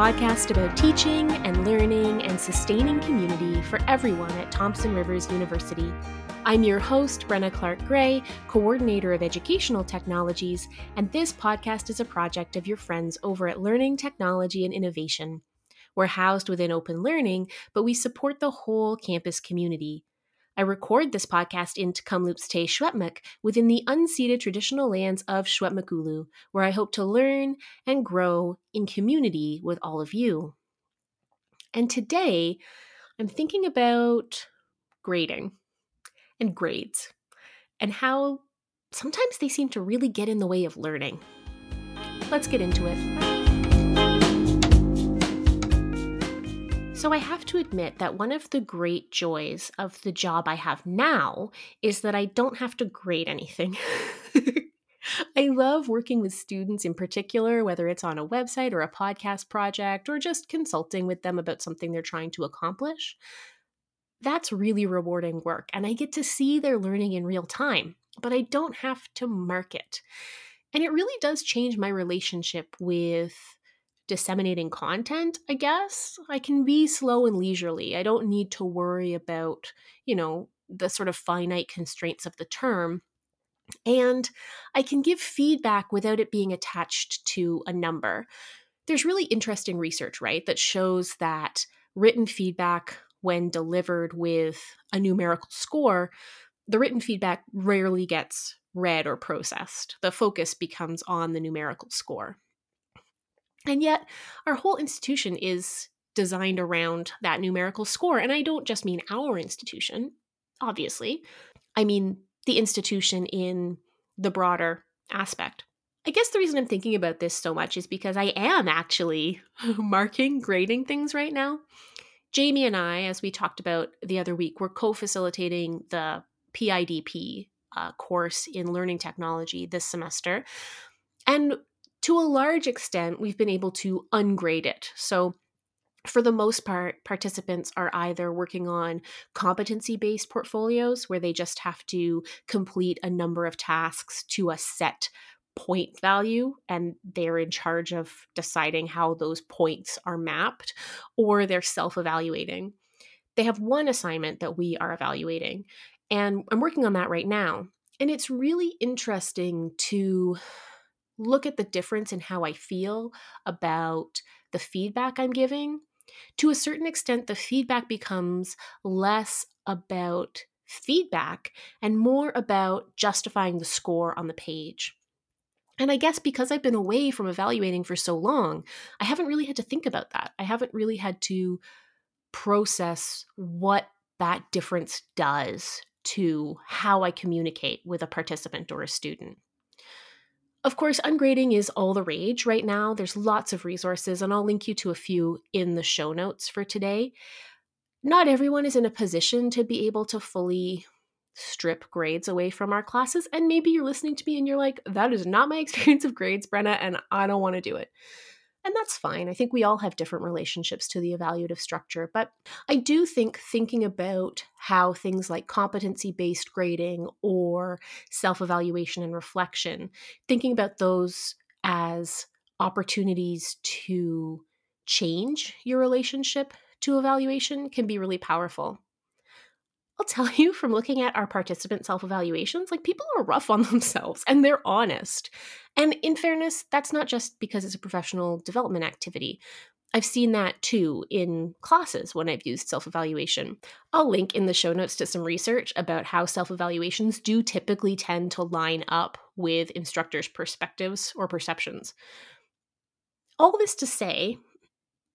podcast about teaching and learning and sustaining community for everyone at Thompson Rivers University. I'm your host, Brenna Clark Gray, Coordinator of Educational Technologies, and this podcast is a project of your friends over at Learning Technology and Innovation. We're housed within Open Learning, but we support the whole campus community. I record this podcast in Tk'emlúps Te Secwépemc within the unceded traditional lands of Secwepemcúlecw, where I hope to learn and grow in community with all of you. And today, I'm thinking about grading and grades and how sometimes they seem to really get in the way of learning. Let's get into it. So, I have to admit that one of the great joys of the job I have now is that I don't have to grade anything. I love working with students in particular, whether it's on a website or a podcast project or just consulting with them about something they're trying to accomplish. That's really rewarding work, and I get to see their learning in real time, but I don't have to mark it. And it really does change my relationship with disseminating content, I guess. I can be slow and leisurely. I don't need to worry about, you know, the sort of finite constraints of the term. And I can give feedback without it being attached to a number. There's really interesting research, right, that shows that written feedback, when delivered with a numerical score, the written feedback rarely gets read or processed. The focus becomes on the numerical score. And yet, our whole institution is designed around that numerical score. And I don't just mean our institution, obviously, I mean the institution in the broader aspect. I guess the reason I'm thinking about this so much is because I am actually marking, grading things right now. Jamie and I, as we talked about the other week, we're co facilitating the PIDP uh, course in learning technology this semester. And to a large extent, we've been able to ungrade it. So, for the most part, participants are either working on competency based portfolios where they just have to complete a number of tasks to a set point value and they're in charge of deciding how those points are mapped, or they're self evaluating. They have one assignment that we are evaluating, and I'm working on that right now. And it's really interesting to look at the difference in how I feel about the feedback I'm giving, to a certain extent, the feedback becomes less about feedback and more about justifying the score on the page. And I guess because I've been away from evaluating for so long, I haven't really had to think about that. I haven't really had to process what that difference does to how I communicate with a participant or a student. Of course, ungrading is all the rage right now. There's lots of resources, and I'll link you to a few in the show notes for today. Not everyone is in a position to be able to fully strip grades away from our classes. And maybe you're listening to me and you're like, that is not my experience of grades, Brenna, and I don't want to do it. And that's fine. I think we all have different relationships to the evaluative structure. But I do think thinking about how things like competency based grading or self evaluation and reflection, thinking about those as opportunities to change your relationship to evaluation can be really powerful. I'll tell you from looking at our participant self evaluations, like people are rough on themselves and they're honest. And in fairness, that's not just because it's a professional development activity. I've seen that too in classes when I've used self evaluation. I'll link in the show notes to some research about how self evaluations do typically tend to line up with instructors' perspectives or perceptions. All this to say,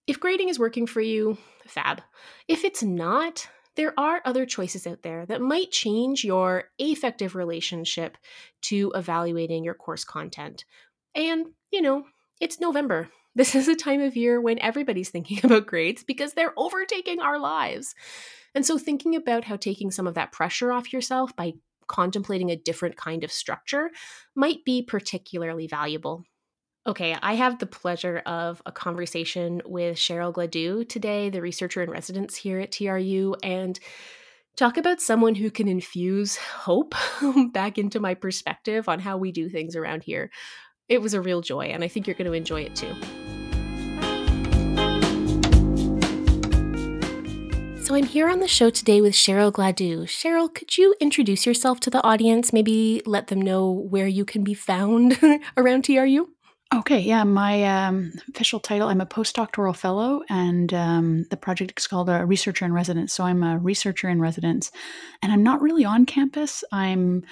if grading is working for you, fab. If it's not, there are other choices out there that might change your affective relationship to evaluating your course content. And, you know, it's November. This is a time of year when everybody's thinking about grades because they're overtaking our lives. And so, thinking about how taking some of that pressure off yourself by contemplating a different kind of structure might be particularly valuable. Okay, I have the pleasure of a conversation with Cheryl Gladue today, the researcher in residence here at TRU, and talk about someone who can infuse hope back into my perspective on how we do things around here. it was a real joy, and I think you're going to enjoy it too. So I'm here on the show today with Cheryl Gladue. Cheryl, could you introduce yourself to the audience? Maybe let them know where you can be found around TRU? Okay, yeah, my um, official title, I'm a postdoctoral fellow, and um, the project is called a researcher in residence. So I'm a researcher in residence, and I'm not really on campus. I'm,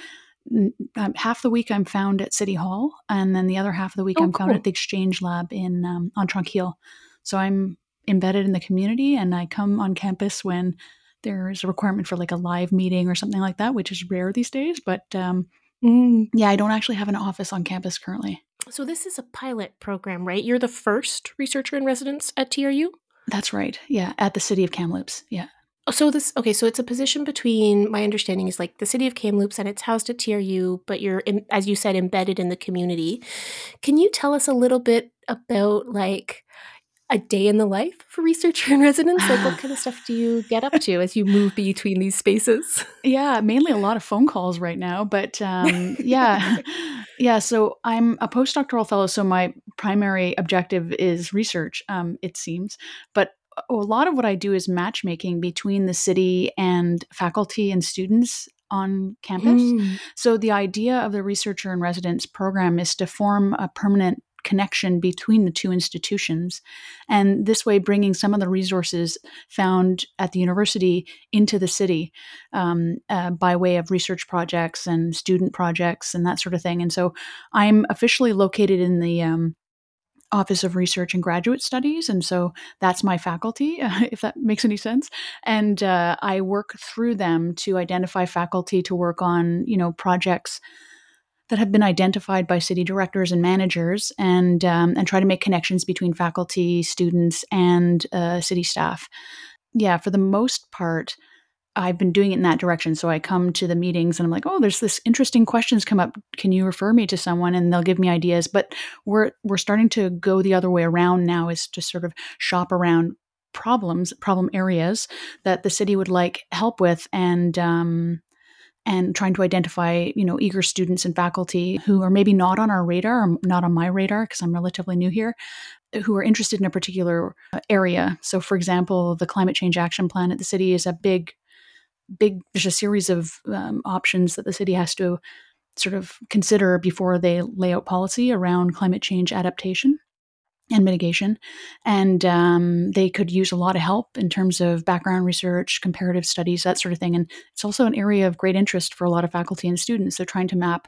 I'm half the week I'm found at City Hall, and then the other half of the week oh, I'm cool. found at the Exchange Lab in um, on Tranquille. So I'm embedded in the community and I come on campus when there's a requirement for like a live meeting or something like that, which is rare these days. But um, mm. yeah, I don't actually have an office on campus currently. So this is a pilot program, right? You're the first researcher in residence at TRU? That's right. Yeah, at the city of Kamloops. Yeah. Oh, so this okay, so it's a position between my understanding is like the city of Kamloops and it's housed at TRU, but you're in, as you said embedded in the community. Can you tell us a little bit about like a day in the life for researcher in residence? Like, what kind of stuff do you get up to as you move between these spaces? Yeah, mainly a lot of phone calls right now, but um, yeah, yeah. So I'm a postdoctoral fellow, so my primary objective is research. Um, it seems, but a lot of what I do is matchmaking between the city and faculty and students on campus. Mm. So the idea of the researcher in residence program is to form a permanent connection between the two institutions. And this way, bringing some of the resources found at the university into the city um, uh, by way of research projects and student projects and that sort of thing. And so I'm officially located in the um, Office of Research and Graduate Studies. And so that's my faculty, if that makes any sense. And uh, I work through them to identify faculty to work on, you know, projects that have been identified by city directors and managers and um, and try to make connections between faculty, students, and uh, city staff. Yeah, for the most part, I've been doing it in that direction. So I come to the meetings and I'm like, oh, there's this interesting questions come up. Can you refer me to someone? And they'll give me ideas. But we're we're starting to go the other way around now, is to sort of shop around problems, problem areas that the city would like help with, and um, and trying to identify you know eager students and faculty who are maybe not on our radar or not on my radar because i'm relatively new here who are interested in a particular uh, area. So for example the climate change action plan at the city is a big big there's a series of um, options that the city has to sort of consider before they lay out policy around climate change adaptation and mitigation. And um, they could use a lot of help in terms of background research, comparative studies, that sort of thing. And it's also an area of great interest for a lot of faculty and students. They're trying to map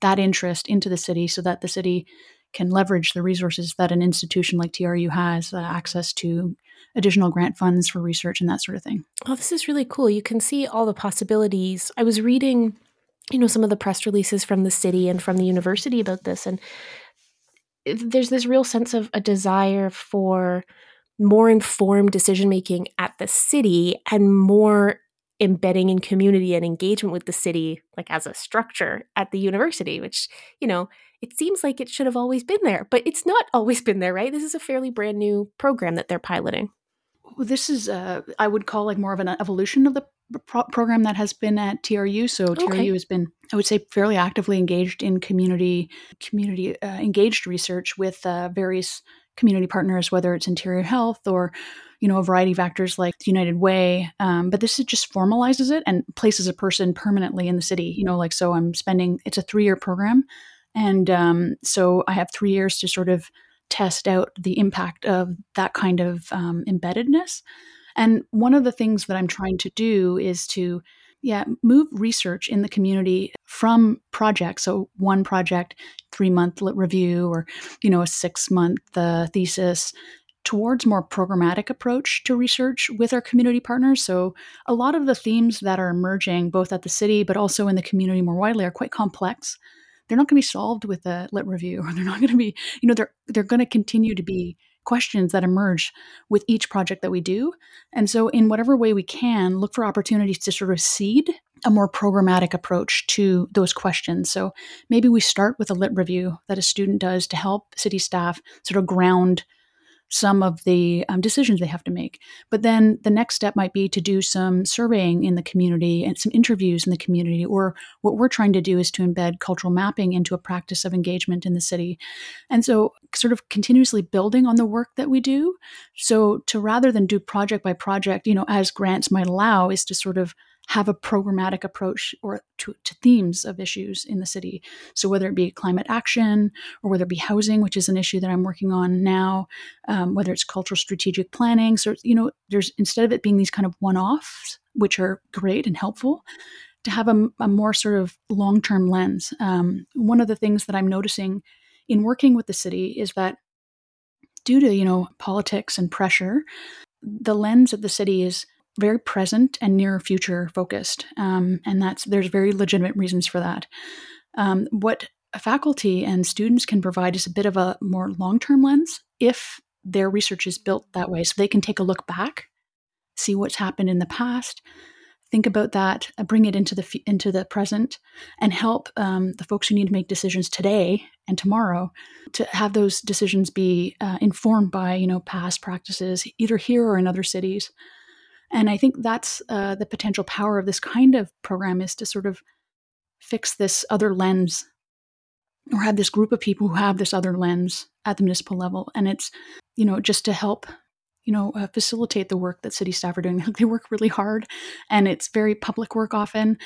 that interest into the city so that the city can leverage the resources that an institution like TRU has uh, access to additional grant funds for research and that sort of thing. Oh, this is really cool. You can see all the possibilities. I was reading, you know, some of the press releases from the city and from the university about this and there's this real sense of a desire for more informed decision making at the city and more embedding in community and engagement with the city like as a structure at the university which you know it seems like it should have always been there but it's not always been there right this is a fairly brand new program that they're piloting well, this is uh, i would call like more of an evolution of the pro- program that has been at TRU. So okay. TRU has been, I would say, fairly actively engaged in community community uh, engaged research with uh, various community partners, whether it's interior health or you know a variety of actors like the United Way. Um, but this just formalizes it and places a person permanently in the city. You know, like so, I'm spending. It's a three year program, and um, so I have three years to sort of test out the impact of that kind of um, embeddedness. And one of the things that I'm trying to do is to yeah, move research in the community from projects. So one project, three month lit review, or you know, a six month uh, thesis, towards more programmatic approach to research with our community partners. So a lot of the themes that are emerging, both at the city but also in the community more widely, are quite complex. They're not going to be solved with a lit review, or they're not going to be, you know, they're they're going to continue to be questions that emerge with each project that we do. And so, in whatever way we can, look for opportunities to sort of seed a more programmatic approach to those questions. So, maybe we start with a lit review that a student does to help city staff sort of ground some of the um, decisions they have to make. But then the next step might be to do some surveying in the community and some interviews in the community. Or what we're trying to do is to embed cultural mapping into a practice of engagement in the city. And so, sort of continuously building on the work that we do. So, to rather than do project by project, you know, as grants might allow, is to sort of have a programmatic approach or to, to, themes of issues in the city. So whether it be climate action or whether it be housing, which is an issue that I'm working on now, um, whether it's cultural strategic planning. So you know, there's instead of it being these kind of one-offs, which are great and helpful, to have a, a more sort of long-term lens. Um, one of the things that I'm noticing in working with the city is that due to you know politics and pressure, the lens of the city is very present and near future focused, um, and that's there's very legitimate reasons for that. Um, what faculty and students can provide is a bit of a more long term lens if their research is built that way, so they can take a look back, see what's happened in the past, think about that, uh, bring it into the into the present, and help um, the folks who need to make decisions today and tomorrow to have those decisions be uh, informed by you know past practices either here or in other cities. And I think that's uh, the potential power of this kind of program is to sort of fix this other lens or have this group of people who have this other lens at the municipal level. And it's, you know, just to help, you know, uh, facilitate the work that city staff are doing. they work really hard and it's very public work often.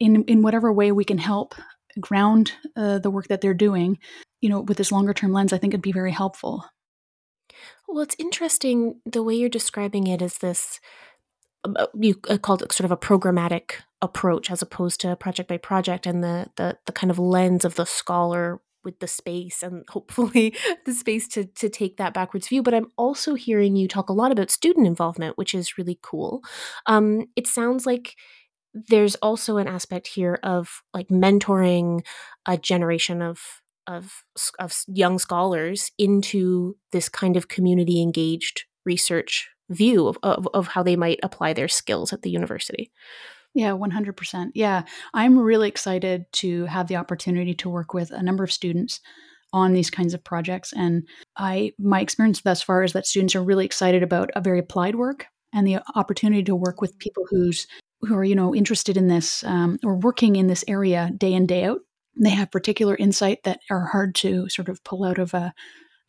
In, in whatever way we can help ground uh, the work that they're doing, you know, with this longer term lens, I think it'd be very helpful. Well, it's interesting the way you're describing it is this uh, you uh, called it sort of a programmatic approach as opposed to project by project and the, the the kind of lens of the scholar with the space and hopefully the space to to take that backwards view. But i'm also hearing you talk a lot about student involvement which is really cool. Um, it sounds like there's also an aspect here of like mentoring a generation of of of young scholars into this kind of community engaged research view of, of, of how they might apply their skills at the university. Yeah, 100%. Yeah, I'm really excited to have the opportunity to work with a number of students on these kinds of projects and I my experience thus far is that students are really excited about a very applied work and the opportunity to work with people who's who are you know interested in this um, or working in this area day in day out they have particular insight that are hard to sort of pull out of a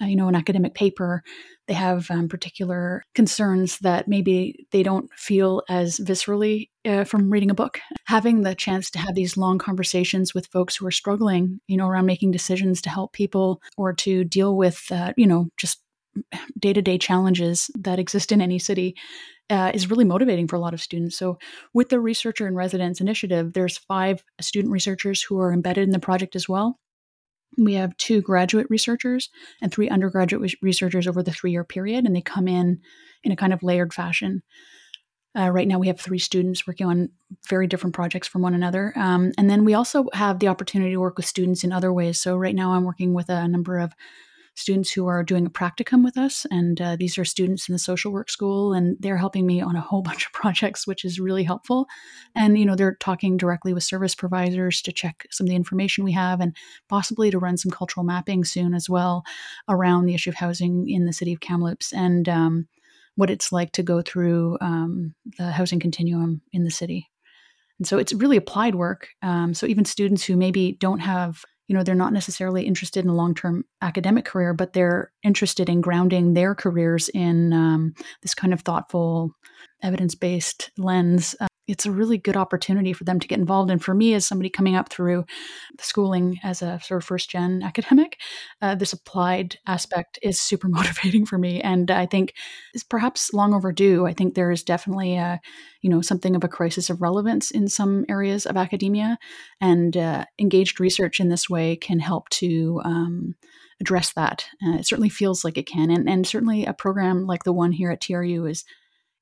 you know, an academic paper, they have um, particular concerns that maybe they don't feel as viscerally uh, from reading a book. Having the chance to have these long conversations with folks who are struggling, you know, around making decisions to help people or to deal with, uh, you know, just day to day challenges that exist in any city uh, is really motivating for a lot of students. So, with the Researcher in Residence initiative, there's five student researchers who are embedded in the project as well. We have two graduate researchers and three undergraduate researchers over the three year period, and they come in in a kind of layered fashion. Uh, right now, we have three students working on very different projects from one another. Um, and then we also have the opportunity to work with students in other ways. So, right now, I'm working with a number of students who are doing a practicum with us. And uh, these are students in the social work school, and they're helping me on a whole bunch of projects, which is really helpful. And, you know, they're talking directly with service providers to check some of the information we have and possibly to run some cultural mapping soon as well around the issue of housing in the city of Kamloops and um, what it's like to go through um, the housing continuum in the city. And so it's really applied work. Um, so even students who maybe don't have you know they're not necessarily interested in a long-term academic career but they're interested in grounding their careers in um, this kind of thoughtful evidence-based lens it's a really good opportunity for them to get involved. And for me, as somebody coming up through schooling as a sort of first gen academic, uh, this applied aspect is super motivating for me. And I think is perhaps long overdue. I think there is definitely a, you know, something of a crisis of relevance in some areas of academia, and uh, engaged research in this way can help to. Um, address that. Uh, it certainly feels like it can, and, and certainly a program like the one here at TRU is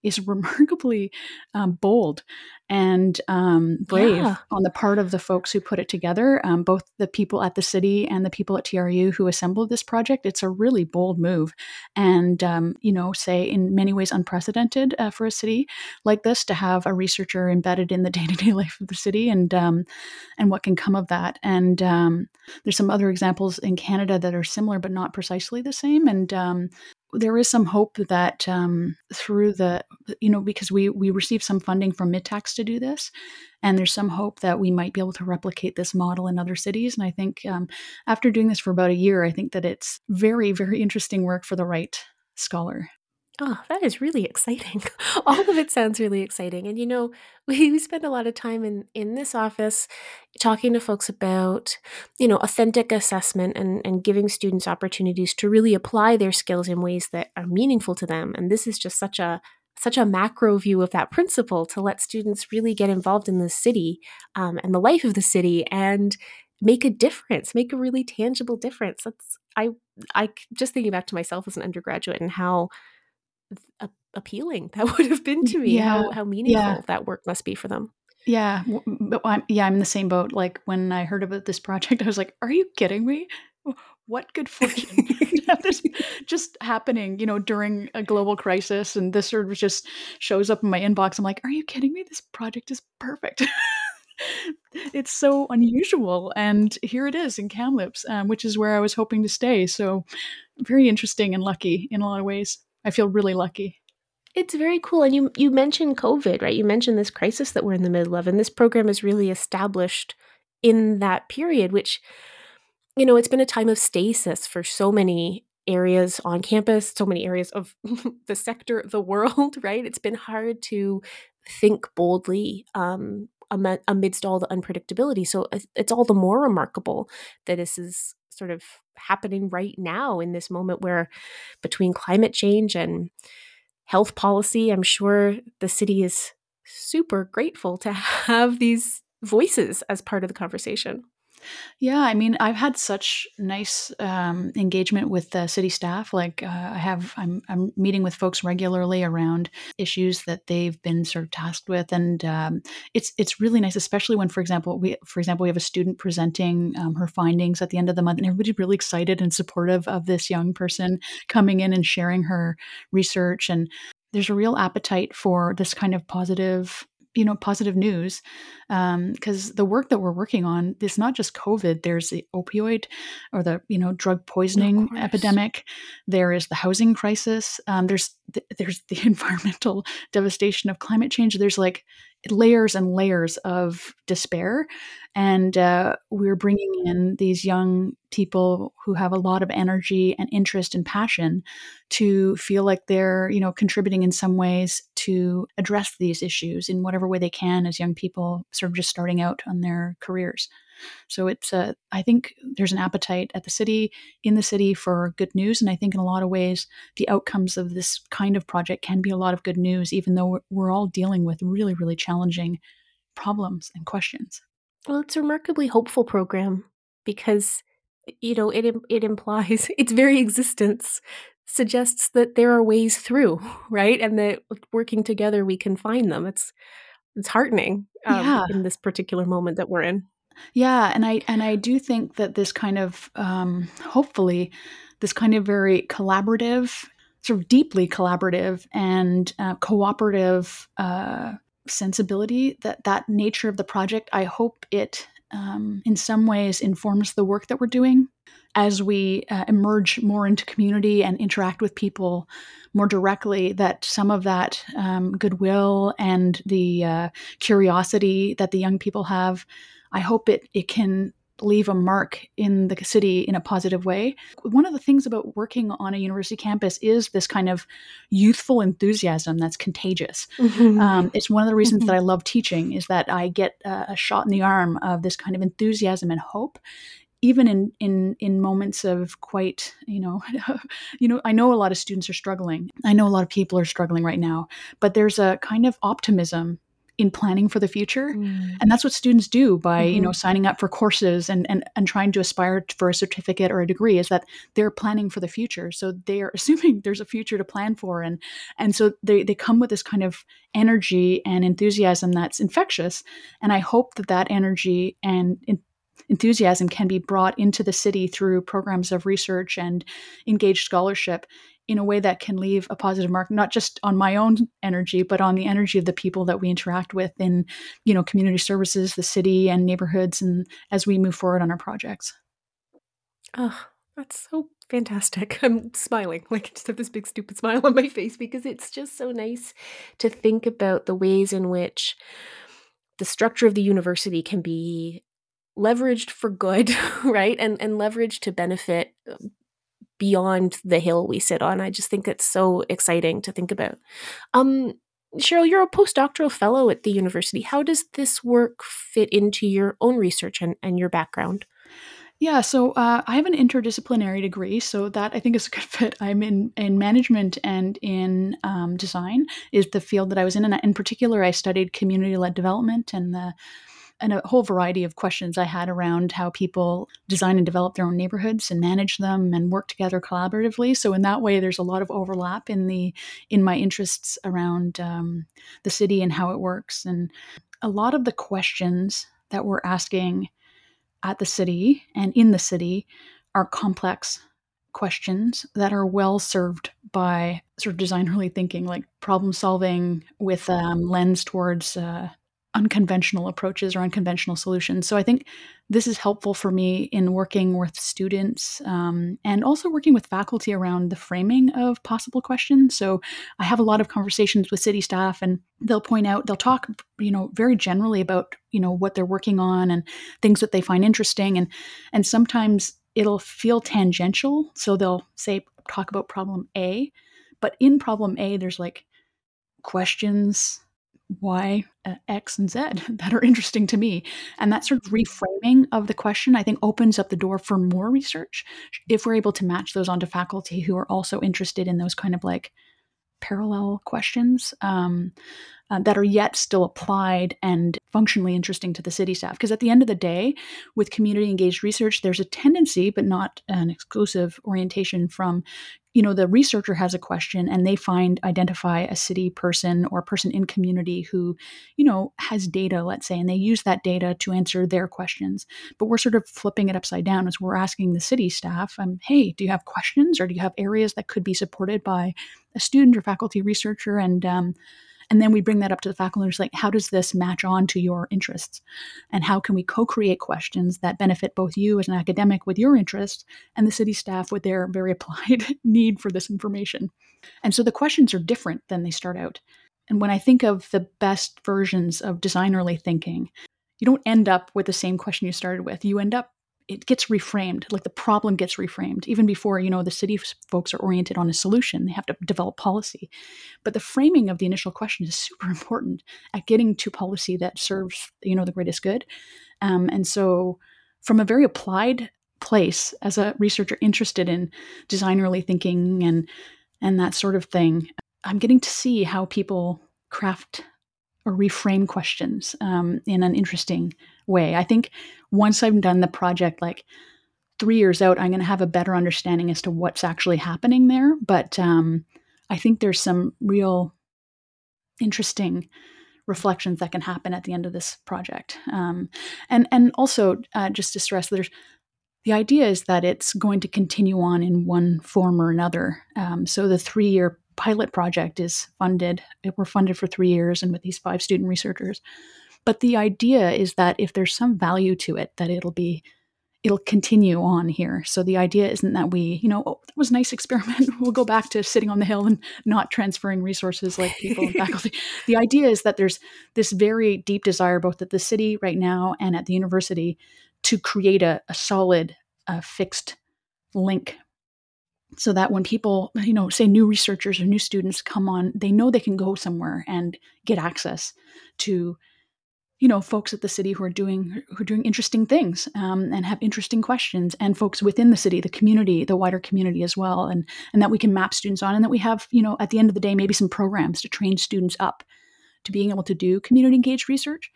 is remarkably um, bold and um, brave Yeah. on the part of the folks who put it together, um, both the people at the city and the people at TRU who assembled this project. It's a really bold move, and um, you know, say in many ways unprecedented uh, for a city like this to have a researcher embedded in the day to day life of the city, and um, and what can come of that. And um, there's some other examples in Canada that are similar but not precisely the same, and um, there is some hope that um, through the you know because we we received some funding from Mitacs to do this, and there's some hope that we might be able to replicate this model in other cities. And I think um, after doing this for about a year, I think that it's very very interesting work for the right scholar. Oh, that is really exciting. All of it sounds really exciting. And you know, we, we spend a lot of time in in this office talking to folks about, you know, authentic assessment and and giving students opportunities to really apply their skills in ways that are meaningful to them. And this is just such a such a macro view of that principle to let students really get involved in the city um, and the life of the city and make a difference, make a really tangible difference. That's I I just thinking back to myself as an undergraduate and how a- appealing that would have been to me Yeah, how how meaningful yeah. that work must be for them Yeah, but I'm, yeah, I'm in the same boat. Like when I heard about this project, I was like, "Are you kidding me? What good fortune to have this just happening, you know, during a global crisis?" And this sort of just shows up in my inbox. I'm like, "Are you kidding me? This project is perfect." it's so unusual, and here it is in Kamloops, um, which is where I was hoping to stay. So, very interesting and lucky in a lot of ways. I feel really lucky. it's very cool and you you mentioned covid right you mentioned this crisis that we're in the middle of and this program is really established in that period which you know it's been a time of stasis for so many areas on campus so many areas of the sector the world right? It's been hard to think boldly um am- amidst all the unpredictability. So it's all the more remarkable that this is sort of happening right now in this moment where between climate change and health policy i'm sure the city is super grateful to have these voices as part of the conversation Yeah, I mean, I've had such nice um, engagement with the city staff. Like, uh, I have, I'm, I'm meeting with folks regularly around issues that they've been sort of tasked with, and um, it's it's really nice, especially when, for example, we, for example, we have a student presenting um, her findings at the end of the month, and everybody's really excited and supportive of this young person coming in and sharing her research, and there's a real appetite for this kind of positive you know positive news because um, the work that we're working on is not just covid there's the opioid or the you know drug poisoning epidemic there is the housing crisis um, there's th- there's the environmental devastation of climate change there's like layers and layers of despair and uh, we're bringing in these young people who have a lot of energy and interest and passion to feel like they're you know contributing in some ways to address these issues in whatever way they can as young people sort of just starting out on their careers. So it's uh, i think there's an appetite at the city in the city for good news and i think in a lot of ways the outcomes of this kind of project can be a lot of good news even though we're all dealing with really really challenging problems and questions. Well it's a remarkably hopeful program because you know it it implies its very existence suggests that there are ways through right? And that working together we can find them. It's it's heartening um, yeah. in this particular moment that we're in. Yeah and i and i do think that this kind of um, hopefully this kind of very collaborative sort of deeply collaborative and uh, cooperative uh, sensibility that that nature of the project i hope it um, in some ways informs the work that we're doing as we uh, emerge more into community and interact with people more directly that some of that um, goodwill and the uh, curiosity that the young people have i hope it, it can leave a mark in the city in a positive way. One of the things about working on a university campus is this kind of youthful enthusiasm that's contagious. Mm-hmm. Um, it's one of the reasons mm-hmm. that I love teaching is that I get a, a shot in the arm of this kind of enthusiasm and hope even in in in moments of quite you know you know i know a lot of students are struggling i know a lot of people are struggling right now but there's a kind of optimism in planning for the future mm. and that's what students do by mm-hmm. you know mm-hmm. signing up for courses and, and and trying to aspire for a certificate or a degree is that they're planning for the future so they're assuming there's a future to plan for and and so they, they come with this kind of energy and enthusiasm that's infectious and i hope that that energy and in, enthusiasm can be brought into the city through programs of research and engaged scholarship in a way that can leave a positive mark not just on my own energy but on the energy of the people that we interact with in you know community services the city and neighborhoods and as we move forward on our projects. Oh that's so fantastic. I'm smiling like i just have this big stupid smile on my face because it's just so nice to think about the ways in which the structure of the university can be leveraged for good right and and leveraged to benefit beyond the hill we sit on. I just think it's so exciting to think about. Um, Cheryl, you're a postdoctoral fellow at the university. How does this work fit into your own research and, and your background? Yeah, so uh, I have an interdisciplinary degree, so that I think is a good fit. I'm in, in management and in um, design is the field that I was in, and in particular, I studied community led development and the and a whole variety of questions I had around how people design and develop their own neighborhoods and manage them and work together collaboratively. So in that way, there's a lot of overlap in the in my interests around um, the city and how it works. And a lot of the questions that we're asking at the city and in the city are complex questions that are well served by sort of designerly thinking, like problem solving with um, lens towards uh, unconventional approaches or unconventional solutions. So I think this is helpful for me in working with students um, and also working with faculty around the framing of possible questions. So I have a lot of conversations with city staff and they'll point out, they'll talk, you know, very generally about, you know, what they're working on and things that they find interesting. And, and sometimes it'll feel tangential. So they'll say, talk about problem A, but in problem A, there's like questions Y, uh, X, and Z that are interesting to me. And that sort of reframing of the question, I think, opens up the door for more research if we're able to match those onto faculty who are also interested in those kind of like parallel questions um, uh, that are yet still applied and functionally interesting to the city staff. Because at the end of the day, with community engaged research, there's a tendency, but not an exclusive orientation from you know the researcher has a question and they find identify a city person or person in community who you know has data let's say and they use that data to answer their questions but we're sort of flipping it upside down as we're asking the city staff um, hey do you have questions or do you have areas that could be supported by a student or faculty researcher and um, and then we bring that up to the faculty and like, how does this match on to your interests? And how can we co create questions that benefit both you as an academic with your interests and the city staff with their very applied need for this information? And so the questions are different than they start out. And when I think of the best versions of designerly thinking, you don't end up with the same question you started with. You end up it gets reframed like the problem gets reframed even before you know the city folks are oriented on a solution they have to develop policy. But the framing of the initial question is super important at getting to policy that serves you know the greatest good. Um, and so from a very applied place as a researcher interested in designerly thinking and and that sort of thing i'm getting to see how people craft or reframe questions um, in an interesting way. I think once I've done the project, like three years out, I'm going to have a better understanding as to what's actually happening there. But um, I think there's some real interesting reflections that can happen at the end of this project. Um, and and also uh, just to stress, there's the idea is that it's going to continue on in one form or another. Um, so the three year pilot project is funded. We're funded for three years, and with these five student researchers. But the idea is that if there's some value to it, that it'll be it'll continue on here. So the idea isn't that we, you know, oh, that was a nice experiment. we'll go back to sitting on the hill and not transferring resources like people and faculty. The idea is that there's this very deep desire, both at the city right now and at the university, to create a, a solid, uh, fixed link so that when people you know say new researchers or new students come on they know they can go somewhere and get access to you know folks at the city who are doing who are doing interesting things um, and have interesting questions and folks within the city the community the wider community as well and and that we can map students on and that we have you know at the end of the day maybe some programs to train students up to being able to do community engaged research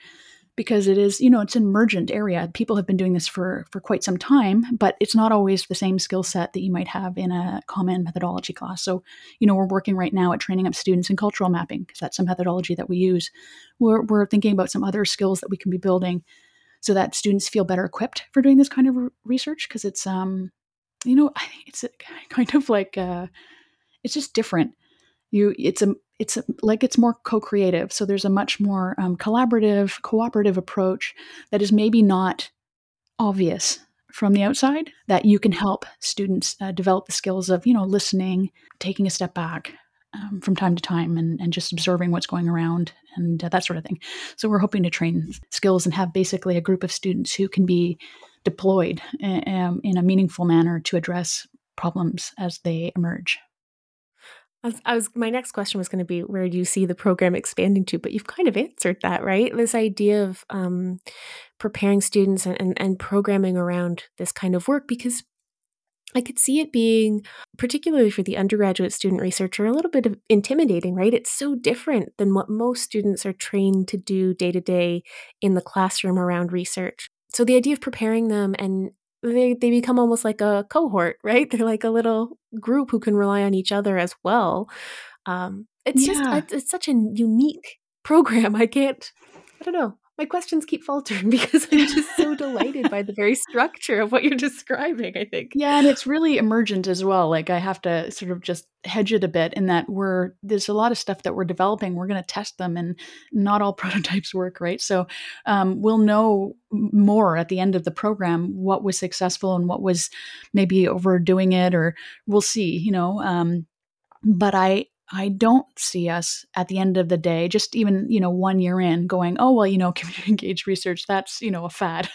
because it is you know it's an emergent area. People have been doing this for for quite some time but it's not always the same skill set that you might have in a common methodology class. So you know we're working right now at training up students in cultural mapping because that's a methodology that we use. We're, we're thinking about some other skills that we can be building so that students feel better equipped for doing this kind of research because it's um you know it's kind of like uh it's just different. You it's a it's like it's more co-creative. So there's a much more um, collaborative cooperative approach that is maybe not obvious from the outside that you can help students uh, develop the skills of you know listening taking a step back um, from time to time and, and just observing what's going around and uh, that sort of thing. So we're hoping to train skills and have basically a group of students who can be deployed uh, um, in a meaningful manner to address problems as they emerge I was, I was, my next question was going to be where do you see the program expanding to? But you've kind of answered that right? This idea of um, preparing students and, and, and programming around this kind of work because i could see it being particularly for the undergraduate student researcher a little bit of intimidating right? It's so different than what most students are trained to do day to day in the classroom around research. So the idea of preparing them and they they become almost like a cohort, right? They're like a little group who can rely on each other as well. Um, it's yeah. just it's such a unique program. I can't. I don't know my questions keep faltering because I'm just so delighted by the very structure of what you're describing, I think. Yeah, and it's really emergent as well. Like I have to sort of just hedge it a bit in that we're there's a lot of stuff that we're developing. We're going to test them and not all prototypes work, right? So um, we'll know more at the end of the program what was successful and what was maybe overdoing it or we'll see, you know. Um, but I I don't see us at the end of the day, just even, you know, one year in going, oh, well, you know, community engaged research, that's, you know, a fad.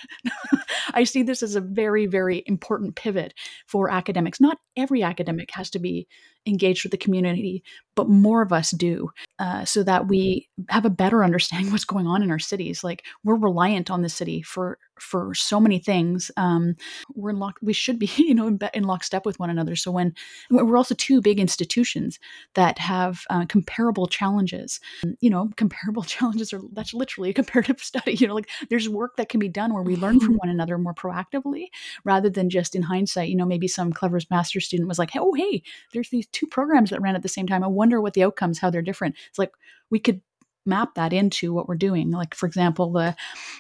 I see this as a very, very important pivot for academics. Not every academic has to be engaged with the community, but more of us do, uh, so that we have a better understanding what's going on in our cities. Like we're reliant on the city for for so many things. Um, we're in lock. We should be, you know, in, in lockstep with one another. So when we're also two big institutions that have uh, comparable challenges, you know, comparable challenges are that's literally a comparative study. You know, like there's work that can be done where we learn from one another more proactively rather than just in hindsight. You know, maybe some clever master student was like, "Oh, hey, there's these two programs that ran at the same time. I wonder what the outcomes, how they're different. It's like we could map that into what we're doing. Like, for example, the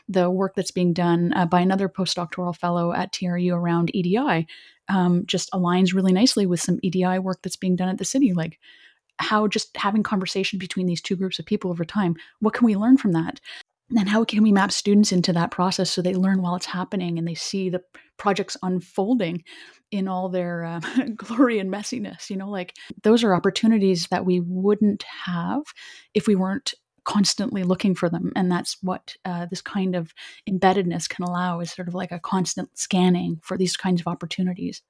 the work that's being done uh, by another postdoctoral fellow at TRU around EDI um, just aligns really nicely with some EDI work that's being done at the city. Like, how just having conversation between these two groups of people over time, what can we learn from that? And how can we map students into that process so they learn while it's happening and they see the projects unfolding in all their uh, glory and messiness? You know, like those are opportunities that we wouldn't have if we weren't constantly looking for them. And that's what uh, this kind of embeddedness can allow is sort of like a constant scanning for these kinds of opportunities.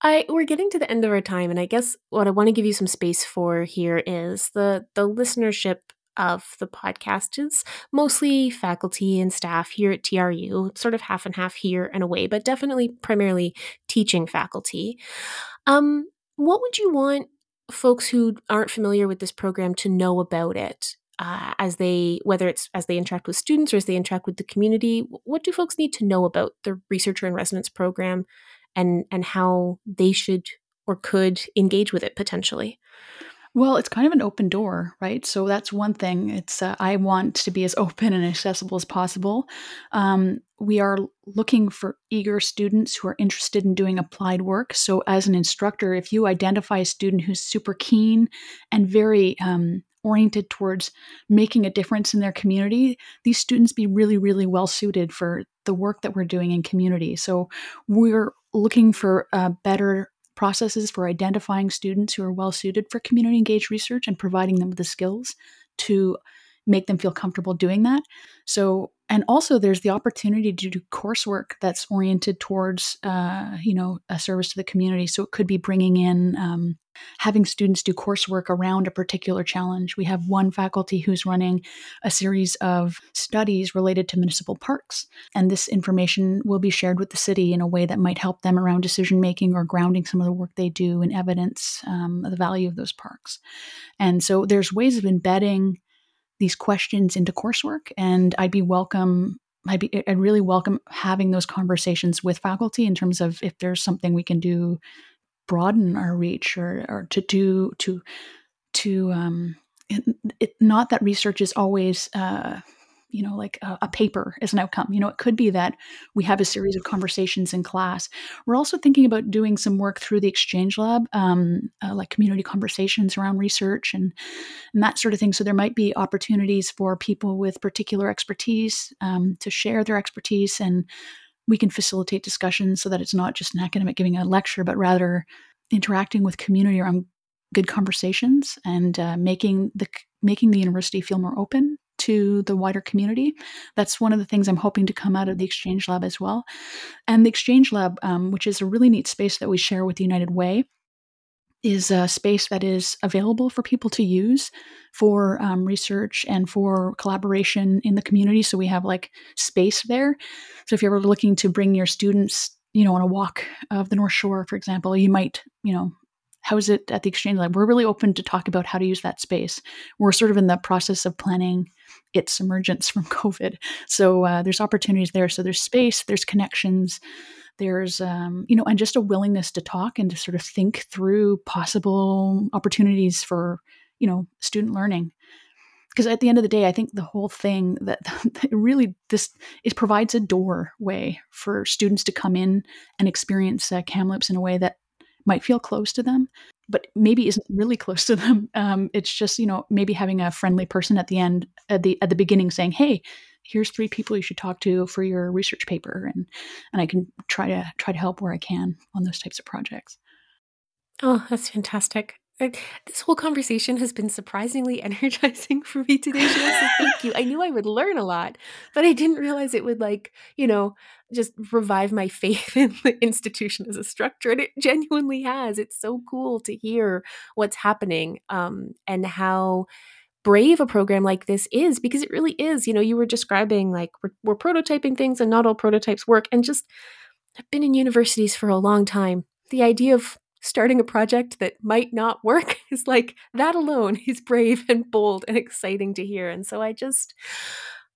I we're getting to the end of our time, and I guess what I want to give you some space for here is the the listenership of the podcast is mostly faculty and staff here at TRU, sort of half and half here and away, but definitely primarily teaching faculty. Um, what would you want folks who aren't familiar with this program to know about it? Uh, as they whether it's as they interact with students or as they interact with the community what do folks need to know about the researcher in residence program and and how they should or could engage with it potentially well, it's kind of an open door, right? So that's one thing. It's uh, I want to be as open and accessible as possible. Um, we are looking for eager students who are interested in doing applied work. So, as an instructor, if you identify a student who's super keen and very um, oriented towards making a difference in their community, these students be really, really well suited for the work that we're doing in community. So, we're looking for uh, better processes for identifying students who are well suited for community engaged research and providing them with the skills to make them feel comfortable doing that. So, and also there's the opportunity to do coursework that's oriented towards, uh, you know, a service to the community. So it could be bringing in, um, having students do coursework around a particular challenge. We have one faculty who's running a series of studies related to municipal parks, and this information will be shared with the city in a way that might help them around decision making or grounding some of the work they do in evidence um, the value of those parks. And so there's ways of embedding these questions into coursework and i'd be welcome I'd, be, I'd really welcome having those conversations with faculty in terms of if there's something we can do broaden our reach or, or to do to to um, it, it, not that research is always uh, you know like a, a, paper as an outcome. You know it could be that we have a series of conversations in class. We're also thinking about doing some work through the exchange lab um, uh, like community conversations around research and and that sort of thing. So there might be opportunities for people with particular expertise um, to share their expertise and we can facilitate discussions so that it's not just an academic giving a lecture but rather interacting with community around good conversations and uh, making the making the university feel more open to the wider community. That's one of the things I'm hoping to come out of the Exchange Lab as well. And the Exchange Lab, um, which is a really neat space that we share with the United Way, is a space that is available for people to use for um, research and for collaboration in the community. So we have like space there. So if you're ever looking to bring your students, you know, on a walk of the North Shore, for example, you might, you know, house it at the Exchange Lab. We're really open to talk about how to use that space. We're sort of in the process of planning its emergence from COVID. So uh, there's opportunities there. So there's space, there's connections, there's um, you know, and just a willingness to talk and to sort of think through possible opportunities for you know student learning. Because at the end of the day, I think the whole thing that, that really this it provides a doorway for students to come in and experience uh, Kamloops in a way that might feel close to them but maybe isn't really close to them. Um, it's just you know maybe having a friendly person at the end at the at the beginning saying, "Hey, here's three people you should talk to for your research paper," and and I can try to try to help where I can on those types of projects. Oh, that's fantastic. This whole conversation has been surprisingly energizing for me today, thank you. I knew I would learn a lot, but I didn't realize it would like, you know, just revive my faith in the institution as a structure. And it genuinely has. It's so cool to hear what's happening um, and how brave a program like this is because it really is. You know, you were describing like we're, we're prototyping things and not all prototypes work. And just, I've been in universities for a long time. The idea of starting a project that might not work is like that alone is brave and bold and exciting to hear. And so I just,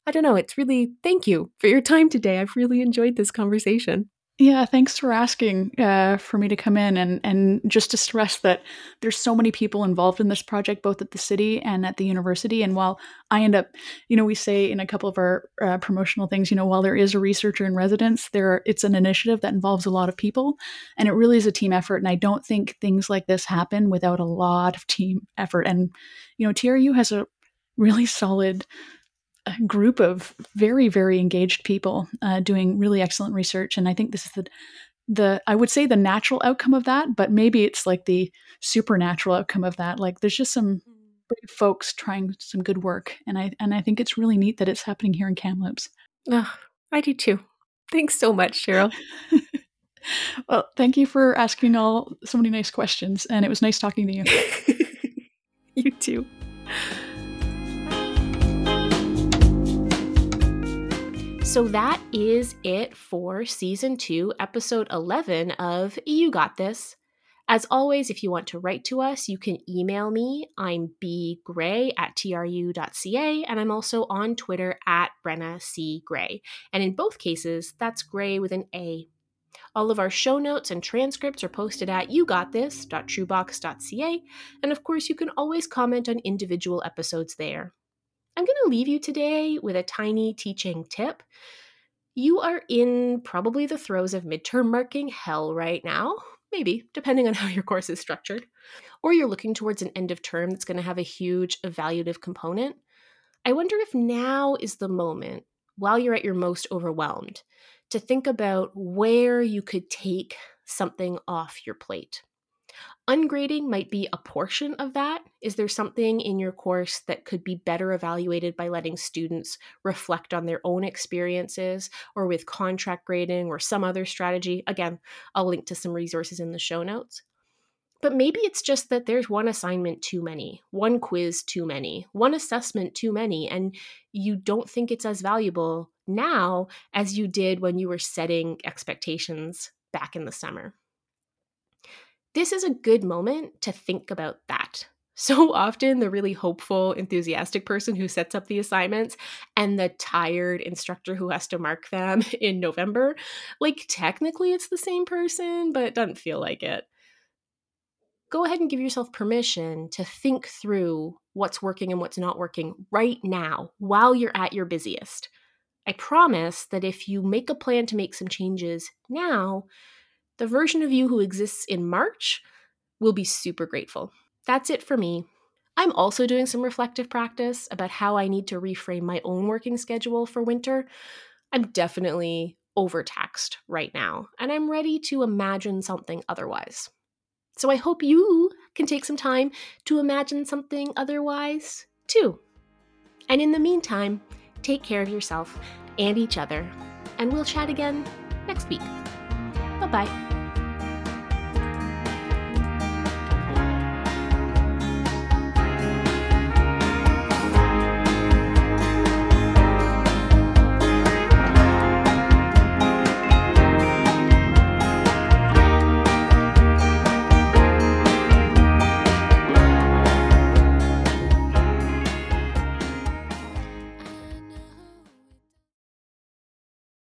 I don't know, it's really thank you for your time today. I've really enjoyed this conversation. Yeah, thanks for asking uh, for me to come in and and just to stress that there's so many people involved in this project, both at the city and at the university. And while I end up, you know, we say in a couple of our uh, promotional things, you know, while there is a researcher in residence, there it's an initiative that involves a lot of people, and it really is a team effort. And I don't think things like this happen without a lot of team effort. And you know, TRU has a really solid group of very very engaged people uh, doing really excellent research. And i think this is the the i would say the natural outcome of that but maybe it's like the supernatural outcome of that. Like there's just some mm. folks trying some good work and i and i think it's really neat that it's happening here in kamloops. Oh, i do too. Thanks so much cheryl. Well thank you for asking all so many nice questions and it was nice talking to you. You too So that is it for season two, episode 11 of You Got This. As always, if you want to write to us, you can email me. I'm bgray at tru.ca, and I'm also on Twitter at Brenna C. Gray. And in both cases, that's gray with an A. All of our show notes and transcripts are posted at yougotthis.trubox.ca, and of course, you can always comment on individual episodes there. I'm going to leave you today with a tiny teaching tip. You are in probably the throes of midterm marking hell right now, maybe, depending on how your course is structured. Or you're looking towards an end of term that's going to have a huge evaluative component. I wonder if now is the moment, while you're at your most overwhelmed, to think about where you could take something off your plate. Ungrading might be a portion of that. Is there something in your course that could be better evaluated by letting students reflect on their own experiences or with contract grading or some other strategy? Again, I'll link to some resources in the show notes. But maybe it's just that there's one assignment too many, one quiz too many, one assessment too many, and you don't think it's as valuable now as you did when you were setting expectations back in the summer this is a good moment to think about that. so often the really hopeful, enthusiastic person who sets up the assignments and the tired instructor who has to mark them in November. Like, technically, it's the same person, but it doesn't feel like it. Go ahead and give yourself permission to think through what's working and what's not working right now while you're at your busiest. I promise that if you make a plan to make some changes now, the version of you who exists in March will be super grateful. That's it for me. I'm also doing some reflective practice about how I need to reframe my own working schedule for winter. I'm definitely overtaxed right now, and I'm ready to imagine something otherwise. So I hope you can take some time to imagine something otherwise too. And in the meantime, take care of yourself and each other, and we'll chat again next week. Bye bye.